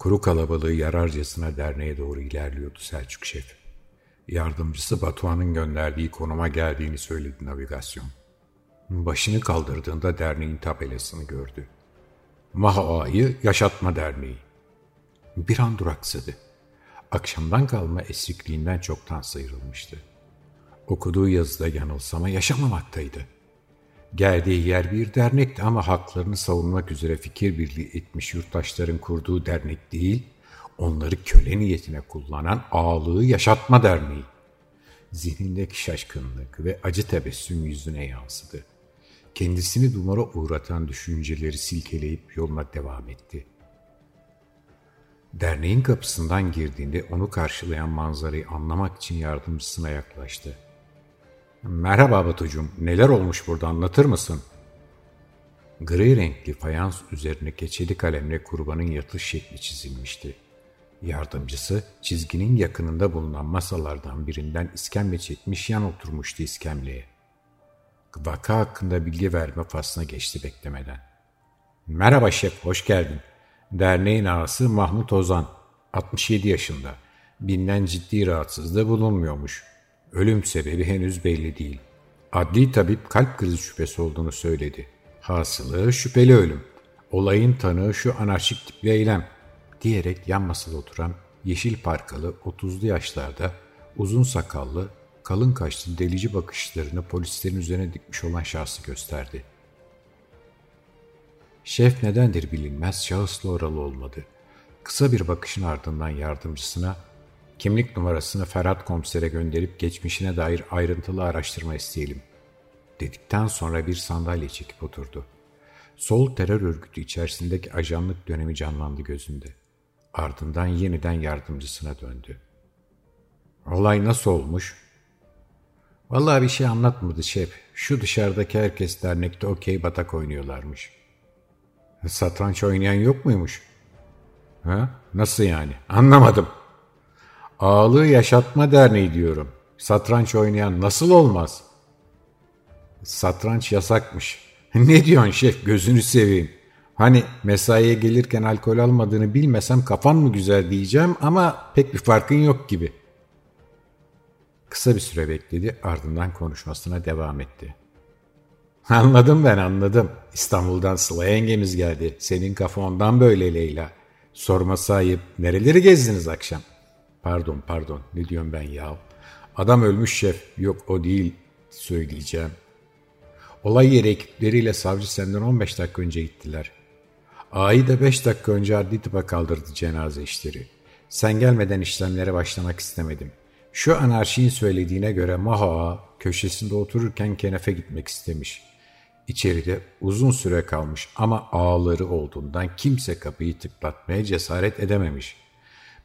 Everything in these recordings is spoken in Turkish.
Kuru kalabalığı yararcasına derneğe doğru ilerliyordu Selçuk Şef. Yardımcısı Batuhan'ın gönderdiği konuma geldiğini söyledi navigasyon. Başını kaldırdığında derneğin tabelasını gördü. Mahaa'yı Yaşatma Derneği. Bir an duraksadı. Akşamdan kalma esrikliğinden çoktan sıyrılmıştı. Okuduğu yazıda yanılsama yaşamamaktaydı. Geldiği yer bir dernekti ama haklarını savunmak üzere fikir birliği etmiş yurttaşların kurduğu dernek değil, onları köle niyetine kullanan ağlığı yaşatma derneği. Zihnindeki şaşkınlık ve acı tebessüm yüzüne yansıdı. Kendisini dumara uğratan düşünceleri silkeleyip yoluna devam etti. Derneğin kapısından girdiğinde onu karşılayan manzarayı anlamak için yardımcısına yaklaştı. ''Merhaba Batucuğum, neler olmuş burada anlatır mısın?'' Gri renkli fayans üzerine keçeli kalemle kurbanın yatış şekli çizilmişti. Yardımcısı çizginin yakınında bulunan masalardan birinden iskemle çekmiş yan oturmuştu iskemleye. Vaka hakkında bilgi verme faslına geçti beklemeden. Merhaba şef, hoş geldin. Derneğin ağası Mahmut Ozan, 67 yaşında. Bilinen ciddi rahatsızlığı bulunmuyormuş. Ölüm sebebi henüz belli değil. Adli tabip kalp krizi şüphesi olduğunu söyledi. Hasılı şüpheli ölüm. Olayın tanığı şu anarşik tipli eylem diyerek yan masada oturan yeşil parkalı 30'lu yaşlarda uzun sakallı kalın kaşlı delici bakışlarını polislerin üzerine dikmiş olan şahsı gösterdi. Şef nedendir bilinmez şahısla oralı olmadı. Kısa bir bakışın ardından yardımcısına kimlik numarasını Ferhat komisere gönderip geçmişine dair ayrıntılı araştırma isteyelim. Dedikten sonra bir sandalye çekip oturdu. Sol terör örgütü içerisindeki ajanlık dönemi canlandı gözünde. Ardından yeniden yardımcısına döndü. Olay nasıl olmuş? Vallahi bir şey anlatmadı şef. Şu dışarıdaki herkes dernekte okey batak oynuyorlarmış. Satranç oynayan yok muymuş? Ha? Nasıl yani? Anlamadım. Ağlığı Yaşatma Derneği diyorum. Satranç oynayan nasıl olmaz? Satranç yasakmış. ne diyorsun şef gözünü seveyim. Hani mesaiye gelirken alkol almadığını bilmesem kafan mı güzel diyeceğim ama pek bir farkın yok gibi. Kısa bir süre bekledi ardından konuşmasına devam etti. Anladım ben anladım. İstanbul'dan Sıla yengemiz geldi. Senin kafa ondan böyle Leyla. Sorma sahip. Nereleri gezdiniz akşam? Pardon pardon ne diyorum ben ya. Adam ölmüş şef. Yok o değil söyleyeceğim. Olay yeri ekipleriyle savcı senden 15 dakika önce gittiler. Ağayı da 5 dakika önce adli tıpa kaldırdı cenaze işleri. Sen gelmeden işlemlere başlamak istemedim. Şu anarşiyin söylediğine göre Maha köşesinde otururken kenefe gitmek istemiş. İçeride uzun süre kalmış ama ağları olduğundan kimse kapıyı tıklatmaya cesaret edememiş.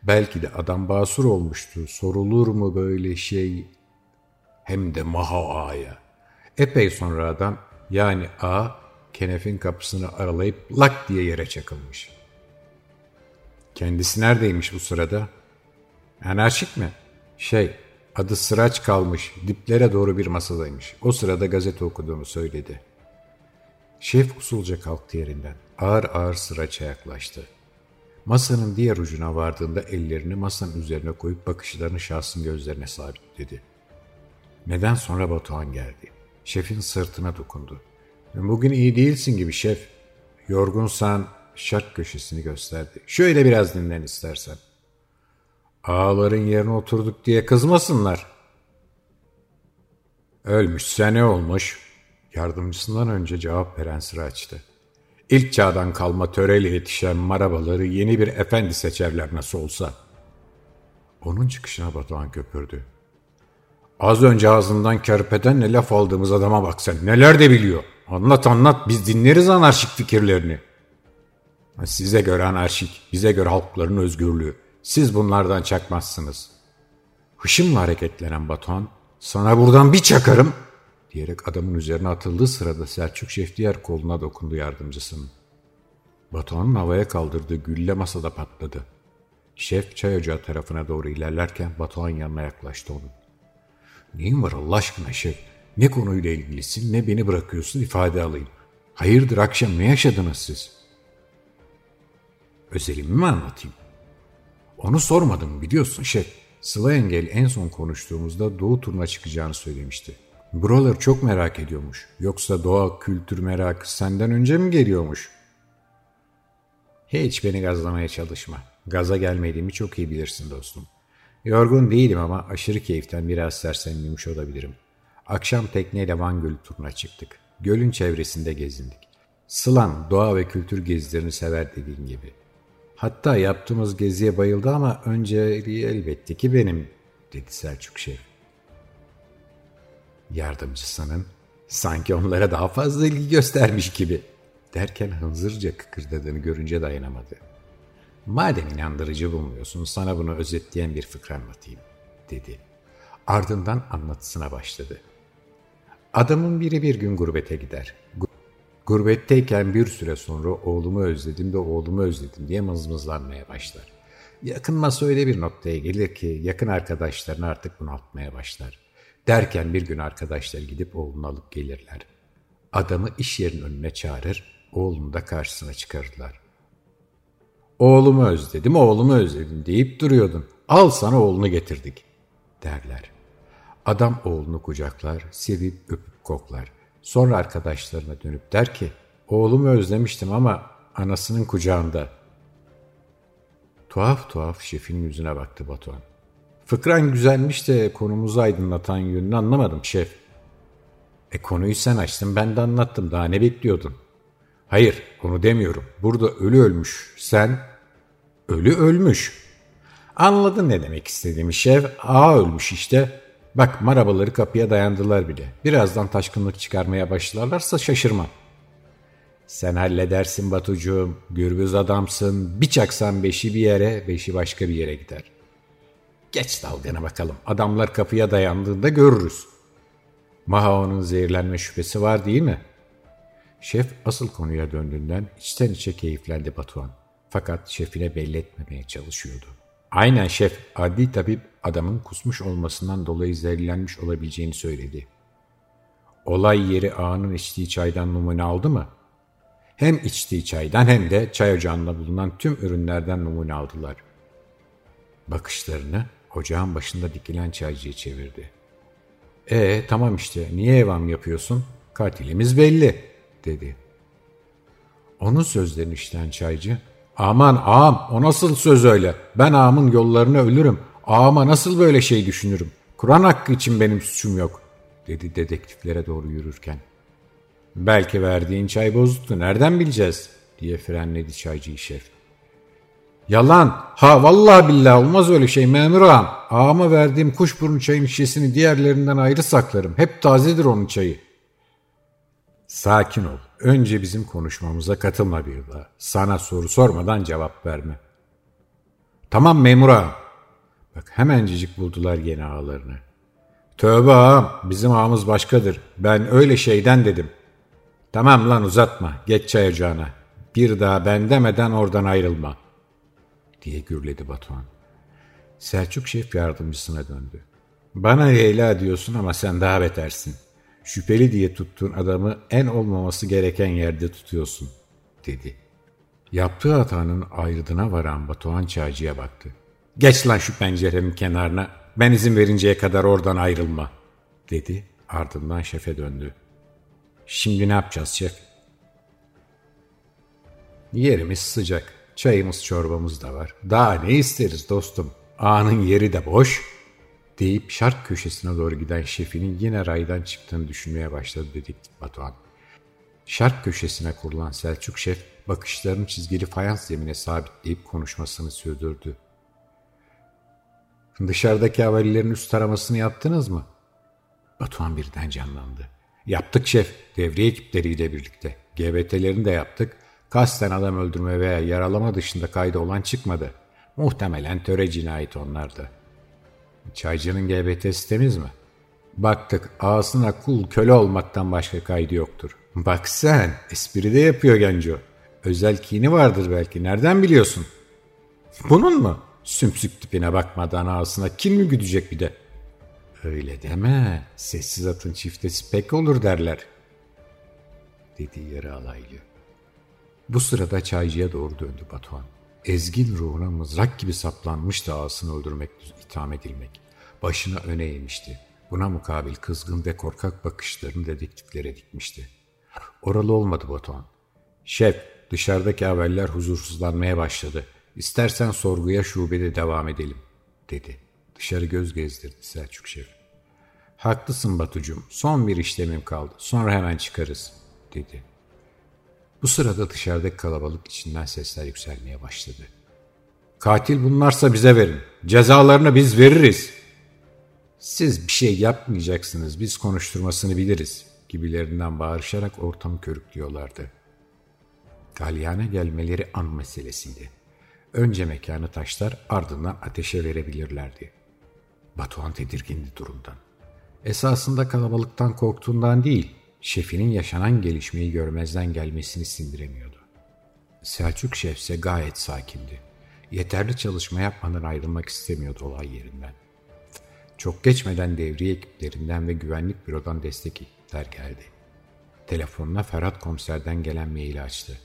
Belki de adam basur olmuştu. Sorulur mu böyle şey? Hem de Maha Ağa'ya. Epey sonra adam yani A kenefin kapısını aralayıp lak diye yere çakılmış. Kendisi neredeymiş bu sırada? Anarşik mi? Şey, adı Sıraç kalmış, diplere doğru bir masadaymış. O sırada gazete okuduğunu söyledi. Şef usulca kalktı yerinden. Ağır ağır Sıraç'a yaklaştı. Masanın diğer ucuna vardığında ellerini masanın üzerine koyup bakışlarını şahsın gözlerine sabitledi. Neden sonra Batuhan geldi. Şefin sırtına dokundu. Bugün iyi değilsin gibi şef. Yorgunsan şart köşesini gösterdi. Şöyle biraz dinlen istersen. Ağaların yerine oturduk diye kızmasınlar. Ölmüşse ne olmuş? Yardımcısından önce cevap veren sıra açtı. İlk çağdan kalma töreyle yetişen marabaları yeni bir efendi seçerler nasıl olsa. Onun çıkışına Batuhan köpürdü. Az önce ağzından kerpetenle laf aldığımız adama bak sen. Neler de biliyor. Anlat anlat biz dinleriz anarşik fikirlerini. Size göre anarşik, bize göre halkların özgürlüğü. Siz bunlardan çakmazsınız. Hışımla hareketlenen Batuhan, sana buradan bir çakarım diyerek adamın üzerine atıldığı sırada Selçuk Şeftiyar koluna dokundu yardımcısının. Batuhan'ın havaya kaldırdığı gülle masada patladı. Şef çay ocağı tarafına doğru ilerlerken Batuhan yanına yaklaştı onun. Neyin var Allah aşkına şef? Ne konuyla ilgilisin ne beni bırakıyorsun ifade alayım. Hayırdır akşam ne yaşadınız siz? Özelimi mi anlatayım? Onu sormadım biliyorsun şef. Sıla Engel en son konuştuğumuzda Doğu turuna çıkacağını söylemişti. Buraları çok merak ediyormuş. Yoksa doğa, kültür merakı senden önce mi geliyormuş? Hiç beni gazlamaya çalışma. Gaza gelmediğimi çok iyi bilirsin dostum. Yorgun değilim ama aşırı keyiften biraz sersemlemiş olabilirim. Akşam tekneyle Van Gölü turuna çıktık. Gölün çevresinde gezindik. Sılan doğa ve kültür gezilerini sever dediğin gibi. Hatta yaptığımız geziye bayıldı ama önce elbette ki benim dedi Selçuk Şef. Yardımcısının sanki onlara daha fazla ilgi göstermiş gibi derken hınzırca kıkırdadığını görünce dayanamadı. Madem inandırıcı bulmuyorsun sana bunu özetleyen bir fıkra anlatayım dedi. Ardından anlatısına başladı. Adamın biri bir gün gurbete gider. Gurbetteyken bir süre sonra oğlumu özledim de oğlumu özledim diye mızmızlanmaya başlar. Yakınması öyle bir noktaya gelir ki yakın arkadaşlarını artık bunaltmaya başlar. Derken bir gün arkadaşlar gidip oğlunu alıp gelirler. Adamı iş yerinin önüne çağırır, oğlunu da karşısına çıkarırlar. Oğlumu özledim, oğlumu özledim deyip duruyordun. Al sana oğlunu getirdik derler. Adam oğlunu kucaklar, sevip öpüp koklar. Sonra arkadaşlarına dönüp der ki, oğlumu özlemiştim ama anasının kucağında. Tuhaf tuhaf şefin yüzüne baktı Batuhan. Fıkran güzelmiş de konumuzu aydınlatan yönünü anlamadım şef. E konuyu sen açtın ben de anlattım daha ne bekliyordun? Hayır onu demiyorum. Burada ölü ölmüş. Sen ölü ölmüş. Anladın ne demek istediğimi şef. Aa ölmüş işte. Bak marabaları kapıya dayandılar bile. Birazdan taşkınlık çıkarmaya başlarlarsa şaşırma. Sen halledersin Batucuğum. Gürbüz adamsın. Bir çaksan beşi bir yere, beşi başka bir yere gider. Geç dalgana bakalım. Adamlar kapıya dayandığında görürüz. Mahao'nun zehirlenme şüphesi var değil mi? Şef asıl konuya döndüğünden içten içe keyiflendi Batuhan. Fakat şefine belli etmemeye çalışıyordu. Aynen şef, adli tabip adamın kusmuş olmasından dolayı zehirlenmiş olabileceğini söyledi. Olay yeri ağanın içtiği çaydan numune aldı mı? Hem içtiği çaydan hem de çay ocağında bulunan tüm ürünlerden numune aldılar. Bakışlarını ocağın başında dikilen çaycıya çevirdi. E tamam işte niye evam yapıyorsun? Katilimiz belli dedi. Onun sözlerini işten çaycı Aman ağam o nasıl söz öyle? Ben ağamın yollarına ölürüm. Ağama nasıl böyle şey düşünürüm? Kur'an hakkı için benim suçum yok dedi dedektiflere doğru yürürken. Belki verdiğin çay bozuktu nereden bileceğiz diye frenledi çaycı şef. Yalan. Ha vallahi billahi olmaz öyle şey memur ağam. Ağama verdiğim kuşburnu çayın şişesini diğerlerinden ayrı saklarım. Hep tazedir onun çayı. Sakin ol. Önce bizim konuşmamıza katılma bir daha. Sana soru sormadan cevap verme. Tamam memur ağam. Bak hemencecik buldular yeni ağalarını. Tövbe ağam bizim ağamız başkadır. Ben öyle şeyden dedim. Tamam lan uzatma geç çay ocağına. Bir daha ben demeden oradan ayrılma. Diye gürledi Batuhan. Selçuk şef yardımcısına döndü. Bana Leyla diyorsun ama sen daha betersin şüpheli diye tuttuğun adamı en olmaması gereken yerde tutuyorsun, dedi. Yaptığı hatanın ayrıdına varan Batuhan Çağcı'ya baktı. Geç lan şu pencerenin kenarına, ben izin verinceye kadar oradan ayrılma, dedi. Ardından şefe döndü. Şimdi ne yapacağız şef? Yerimiz sıcak, çayımız çorbamız da var. Daha ne isteriz dostum? Ağanın yeri de boş, deyip şark köşesine doğru giden şefinin yine raydan çıktığını düşünmeye başladı dedik Batuhan. Şark köşesine kurulan Selçuk şef bakışlarını çizgili fayans zemine sabitleyip konuşmasını sürdürdü. Dışarıdaki havalilerin üst taramasını yaptınız mı? Batuhan birden canlandı. Yaptık şef, devriye ekipleriyle birlikte. GBT'lerini de yaptık. Kasten adam öldürme veya yaralama dışında kayda olan çıkmadı. Muhtemelen töre cinayeti onlardı. Çaycının GBT'si temiz mi? Baktık ağasına kul köle olmaktan başka kaydı yoktur. Bak sen espri de yapıyor Genco. Özel kini vardır belki nereden biliyorsun? Bunun mu? Sümsük tipine bakmadan ağasına kim mi güdecek bir de? Öyle deme. Sessiz atın çiftesi pek olur derler. Dedi yarı alaylı. Bu sırada çaycıya doğru döndü Batuhan. Ezgin ruhuna mızrak gibi saplanmıştı ağasını öldürmek, itham edilmek. Başını öne eğmişti. Buna mukabil kızgın ve korkak bakışlarını dedektiflere dikmişti. Oralı olmadı Batuhan. Şef, dışarıdaki haberler huzursuzlanmaya başladı. İstersen sorguya şubede devam edelim, dedi. Dışarı göz gezdirdi Selçuk Şef. Haklısın Batucum, son bir işlemim kaldı. Sonra hemen çıkarız, dedi. Bu sırada dışarıdaki kalabalık içinden sesler yükselmeye başladı. Katil bunlarsa bize verin. Cezalarını biz veririz. Siz bir şey yapmayacaksınız, biz konuşturmasını biliriz gibilerinden bağırışarak ortamı körüklüyorlardı. Galyana gelmeleri an meselesiydi. Önce mekanı taşlar ardından ateşe verebilirlerdi. Batuhan tedirgindi durumdan. Esasında kalabalıktan korktuğundan değil, şefinin yaşanan gelişmeyi görmezden gelmesini sindiremiyordu. Selçuk şef ise gayet sakindi. Yeterli çalışma yapmadan ayrılmak istemiyordu olay yerinden. Çok geçmeden devriye ekiplerinden ve güvenlik bürodan destek ekipler geldi. Telefonuna Ferhat komiserden gelen maili açtı.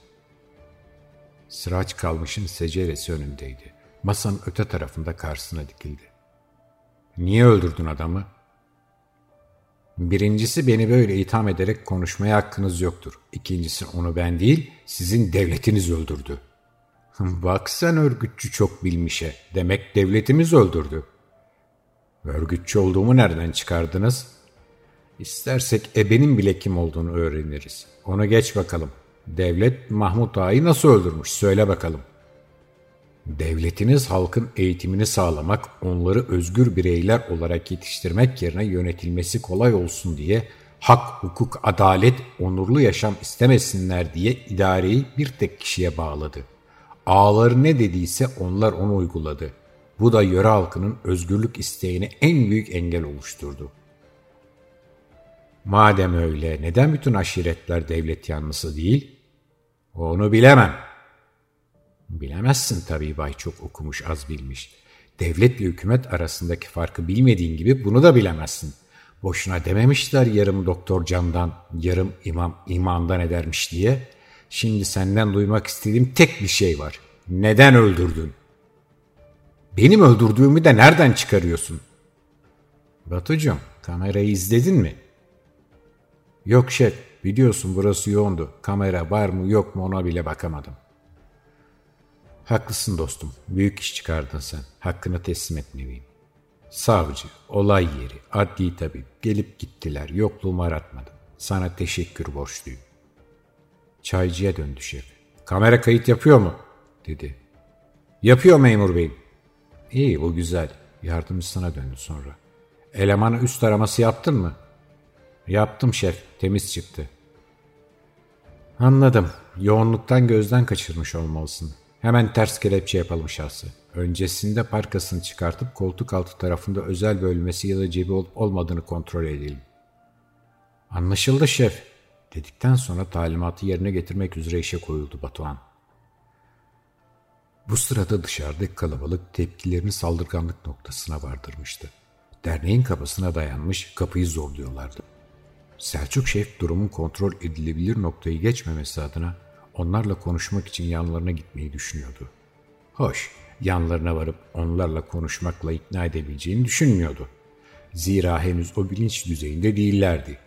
Sıraç kalmışın seceresi önündeydi. Masanın öte tarafında karşısına dikildi. Niye öldürdün adamı? Birincisi beni böyle itham ederek konuşmaya hakkınız yoktur. İkincisi onu ben değil, sizin devletiniz öldürdü. Bak sen örgütçü çok bilmişe. Demek devletimiz öldürdü. Örgütçü olduğumu nereden çıkardınız? İstersek ebenin bile kim olduğunu öğreniriz. Onu geç bakalım. Devlet Mahmut Ağa'yı nasıl öldürmüş söyle bakalım. Devletiniz halkın eğitimini sağlamak, onları özgür bireyler olarak yetiştirmek yerine yönetilmesi kolay olsun diye hak, hukuk, adalet, onurlu yaşam istemesinler diye idareyi bir tek kişiye bağladı. Ağaları ne dediyse onlar onu uyguladı. Bu da yöre halkının özgürlük isteğine en büyük engel oluşturdu. Madem öyle neden bütün aşiretler devlet yanlısı değil? Onu bilemem. Bilemezsin tabii bay çok okumuş az bilmiş. Devletle hükümet arasındaki farkı bilmediğin gibi bunu da bilemezsin. Boşuna dememişler yarım doktor candan, yarım imam imandan edermiş diye. Şimdi senden duymak istediğim tek bir şey var. Neden öldürdün? Benim öldürdüğümü de nereden çıkarıyorsun? Batucuğum, kamerayı izledin mi? Yok şef, biliyorsun burası yoğundu. Kamera var mı yok mu ona bile bakamadım. Haklısın dostum, büyük iş çıkardın sen. Hakkını teslim etmeliyim. Savcı, olay yeri, adli tabip gelip gittiler, yokluğumu aratmadım. Sana teşekkür borçluyum. Çaycıya döndü şef. Kamera kayıt yapıyor mu? dedi. Yapıyor memur beyim. İyi bu güzel. Yardımcısına döndü sonra. Elemana üst araması yaptın mı? Yaptım şef. Temiz çıktı. Anladım. Yoğunluktan gözden kaçırmış olmalısın. Hemen ters kelepçe yapalım şahsı. Öncesinde parkasını çıkartıp koltuk altı tarafında özel bölmesi ya da cebi olup olmadığını kontrol edelim. Anlaşıldı şef. Dedikten sonra talimatı yerine getirmek üzere işe koyuldu Batuhan. Bu sırada dışarıdaki kalabalık tepkilerini saldırganlık noktasına vardırmıştı. Derneğin kapısına dayanmış kapıyı zorluyorlardı. Selçuk Şef durumun kontrol edilebilir noktayı geçmemesi adına onlarla konuşmak için yanlarına gitmeyi düşünüyordu. Hoş, yanlarına varıp onlarla konuşmakla ikna edebileceğini düşünmüyordu. Zira henüz o bilinç düzeyinde değillerdi.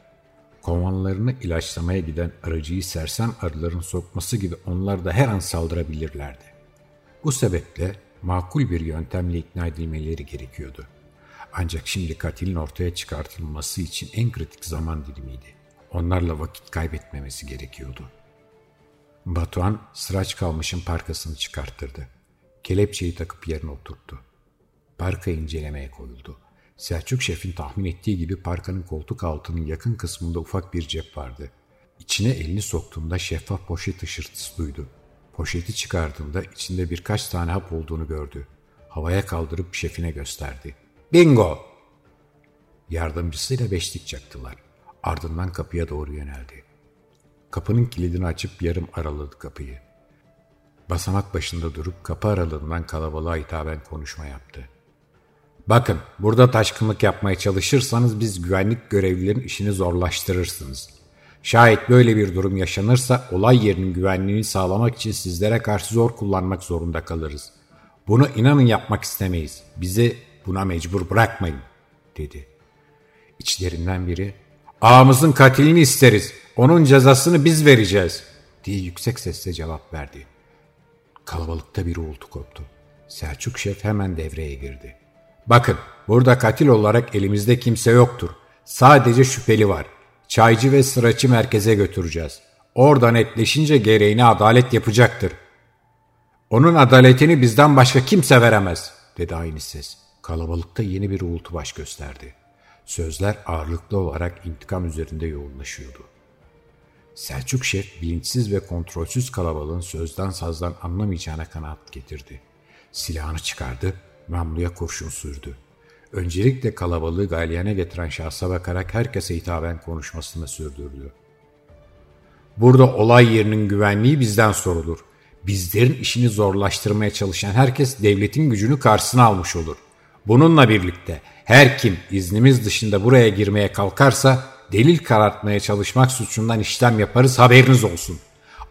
Kovanlarını ilaçlamaya giden aracıyı sersem arıların sokması gibi onlar da her an saldırabilirlerdi. Bu sebeple makul bir yöntemle ikna edilmeleri gerekiyordu. Ancak şimdi katilin ortaya çıkartılması için en kritik zaman dilimiydi. Onlarla vakit kaybetmemesi gerekiyordu. Batuhan sıraç kalmışın parkasını çıkarttırdı. Kelepçeyi takıp yerine oturttu. Parka incelemeye koyuldu. Selçuk Şef'in tahmin ettiği gibi parkanın koltuk altının yakın kısmında ufak bir cep vardı. İçine elini soktuğunda şeffaf poşet ışırtısı duydu. Poşeti çıkardığında içinde birkaç tane hap olduğunu gördü. Havaya kaldırıp şefine gösterdi. Bingo! Yardımcısıyla beşlik çaktılar. Ardından kapıya doğru yöneldi. Kapının kilidini açıp yarım araladı kapıyı. Basamak başında durup kapı aralığından kalabalığa hitaben konuşma yaptı. Bakın burada taşkınlık yapmaya çalışırsanız biz güvenlik görevlilerin işini zorlaştırırsınız. Şayet böyle bir durum yaşanırsa olay yerinin güvenliğini sağlamak için sizlere karşı zor kullanmak zorunda kalırız. Bunu inanın yapmak istemeyiz. Bizi buna mecbur bırakmayın, dedi. İçlerinden biri, ağamızın katilini isteriz, onun cezasını biz vereceğiz, diye yüksek sesle cevap verdi. Kalabalıkta bir uğultu koptu. Selçuk Şef hemen devreye girdi. Bakın, burada katil olarak elimizde kimse yoktur. Sadece şüpheli var. Çaycı ve sıraçı merkeze götüreceğiz. Oradan netleşince gereğini adalet yapacaktır. Onun adaletini bizden başka kimse veremez, dedi aynı ses. Kalabalıkta yeni bir uğultu baş gösterdi. Sözler ağırlıklı olarak intikam üzerinde yoğunlaşıyordu. Selçuk Şef bilinçsiz ve kontrolsüz kalabalığın sözden sazdan anlamayacağına kanaat getirdi. Silahını çıkardı, namluya kurşun sürdü. Öncelikle kalabalığı galyana getiren şahsa bakarak herkese hitaben konuşmasını sürdürdü. Burada olay yerinin güvenliği bizden sorulur. Bizlerin işini zorlaştırmaya çalışan herkes devletin gücünü karşısına almış olur. Bununla birlikte her kim iznimiz dışında buraya girmeye kalkarsa delil karartmaya çalışmak suçundan işlem yaparız haberiniz olsun.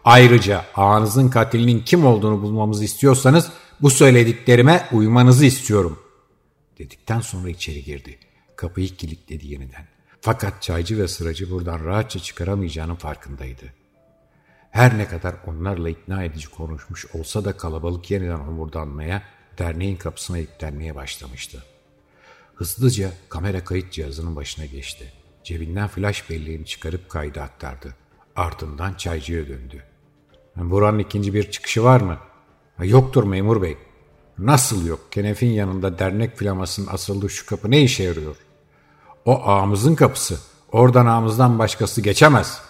Ayrıca ağanızın katilinin kim olduğunu bulmamızı istiyorsanız bu söylediklerime uymanızı istiyorum. Dedikten sonra içeri girdi. Kapıyı kilitledi yeniden. Fakat çaycı ve sıracı buradan rahatça çıkaramayacağının farkındaydı. Her ne kadar onlarla ikna edici konuşmuş olsa da kalabalık yeniden homurdanmaya, derneğin kapısına yüklenmeye başlamıştı. Hızlıca kamera kayıt cihazının başına geçti. Cebinden flash belleğini çıkarıp kaydı aktardı. Ardından çaycıya döndü. Buranın ikinci bir çıkışı var mı? Yoktur memur bey. Nasıl yok? Kenef'in yanında dernek flamasının asıldığı şu kapı ne işe yarıyor? O ağamızın kapısı. Oradan ağamızdan başkası geçemez.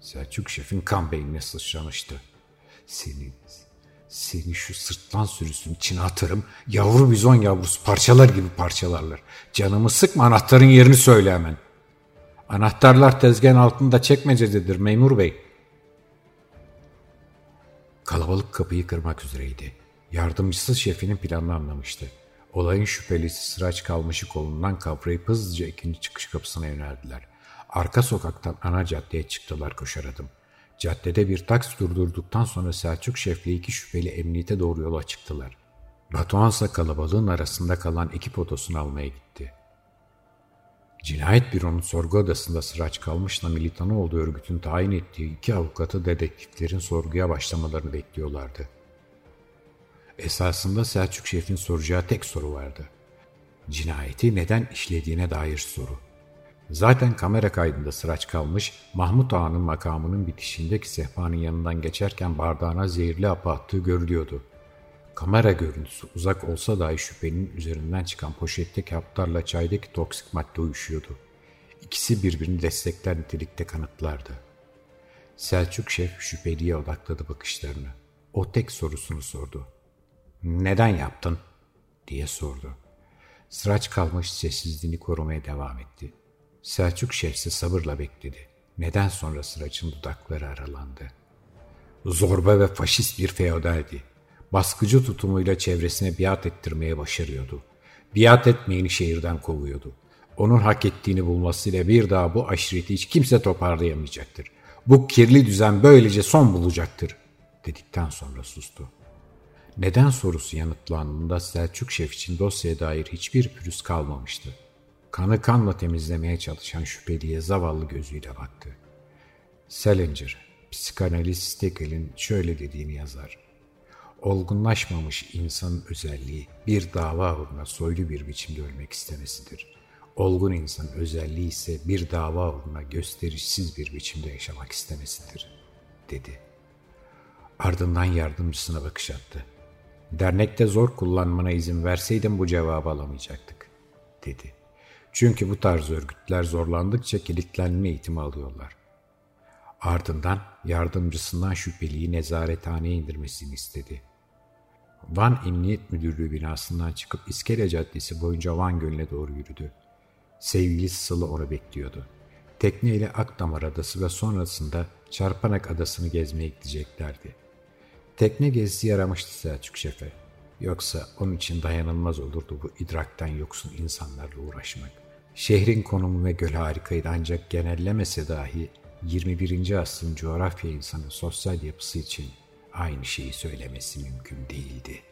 Selçuk şefin kan beynine sıçramıştı. Senin, seni şu sırtlan sürüsünün içine atarım. Yavru bizon yavrusu parçalar gibi parçalarlar. Canımı sıkma anahtarın yerini söyle hemen. Anahtarlar tezgahın altında çekmecededir memur bey. Kalabalık kapıyı kırmak üzereydi. Yardımcısı şefinin planını anlamıştı. Olayın şüphelisi sıraç kalmışı kolundan kavrayıp hızlıca ikinci çıkış kapısına yöneldiler. Arka sokaktan ana caddeye çıktılar koşar adım. Caddede bir taksi durdurduktan sonra Selçuk Şef'le iki şüpheli emniyete doğru yola çıktılar. Batuhan ise kalabalığın arasında kalan ekip otosunu almaya gitti. Cinayet büronun sorgu odasında sıraç kalmışla militanı olduğu örgütün tayin ettiği iki avukatı dedektiflerin sorguya başlamalarını bekliyorlardı. Esasında Selçuk Şef'in soracağı tek soru vardı. Cinayeti neden işlediğine dair soru. Zaten kamera kaydında sıraç kalmış, Mahmut Ağa'nın makamının bitişindeki sehpanın yanından geçerken bardağına zehirli hapı attığı görülüyordu. Kamera görüntüsü uzak olsa dahi şüphenin üzerinden çıkan poşetteki haplarla çaydaki toksik madde uyuşuyordu. İkisi birbirini destekler nitelikte kanıtlardı. Selçuk Şef şüpheliye odakladı bakışlarını. O tek sorusunu sordu. Neden yaptın? diye sordu. Sıraç kalmış sessizliğini korumaya devam etti. Selçuk Şefsi sabırla bekledi. Neden sonra Sıraç'ın dudakları aralandı. Zorba ve faşist bir feodaldi. Baskıcı tutumuyla çevresine biat ettirmeye başarıyordu. Biat etmeyeni şehirden kovuyordu. Onun hak ettiğini bulmasıyla bir daha bu aşireti hiç kimse toparlayamayacaktır. Bu kirli düzen böylece son bulacaktır, dedikten sonra sustu. Neden sorusu yanıtlandığında Selçuk Şef için dosyaya dair hiçbir pürüz kalmamıştı. Kanı kanla temizlemeye çalışan şüpheliye zavallı gözüyle baktı. Salinger, psikanalist Stekel'in şöyle dediğini yazar. Olgunlaşmamış insanın özelliği bir dava uğruna soylu bir biçimde ölmek istemesidir. Olgun insan özelliği ise bir dava uğruna gösterişsiz bir biçimde yaşamak istemesidir, dedi. Ardından yardımcısına bakış attı. Dernekte zor kullanmana izin verseydim bu cevabı alamayacaktık, dedi. Çünkü bu tarz örgütler zorlandıkça kilitlenme eğitimi alıyorlar. Ardından yardımcısından şüpheliyi nezarethaneye indirmesini istedi. Van Emniyet Müdürlüğü binasından çıkıp İskele Caddesi boyunca Van Gölü'ne doğru yürüdü. Sevgilisi Sılı onu bekliyordu. Tekne ile Akdamar Adası ve sonrasında Çarpanak Adası'nı gezmeye gideceklerdi. Tekne gezisi yaramıştı Selçuk Şef'e. Yoksa onun için dayanılmaz olurdu bu idraktan yoksun insanlarla uğraşmak. Şehrin konumu ve göl harikaydı ancak genellemese dahi 21. asrın coğrafya insanı sosyal yapısı için aynı şeyi söylemesi mümkün değildi.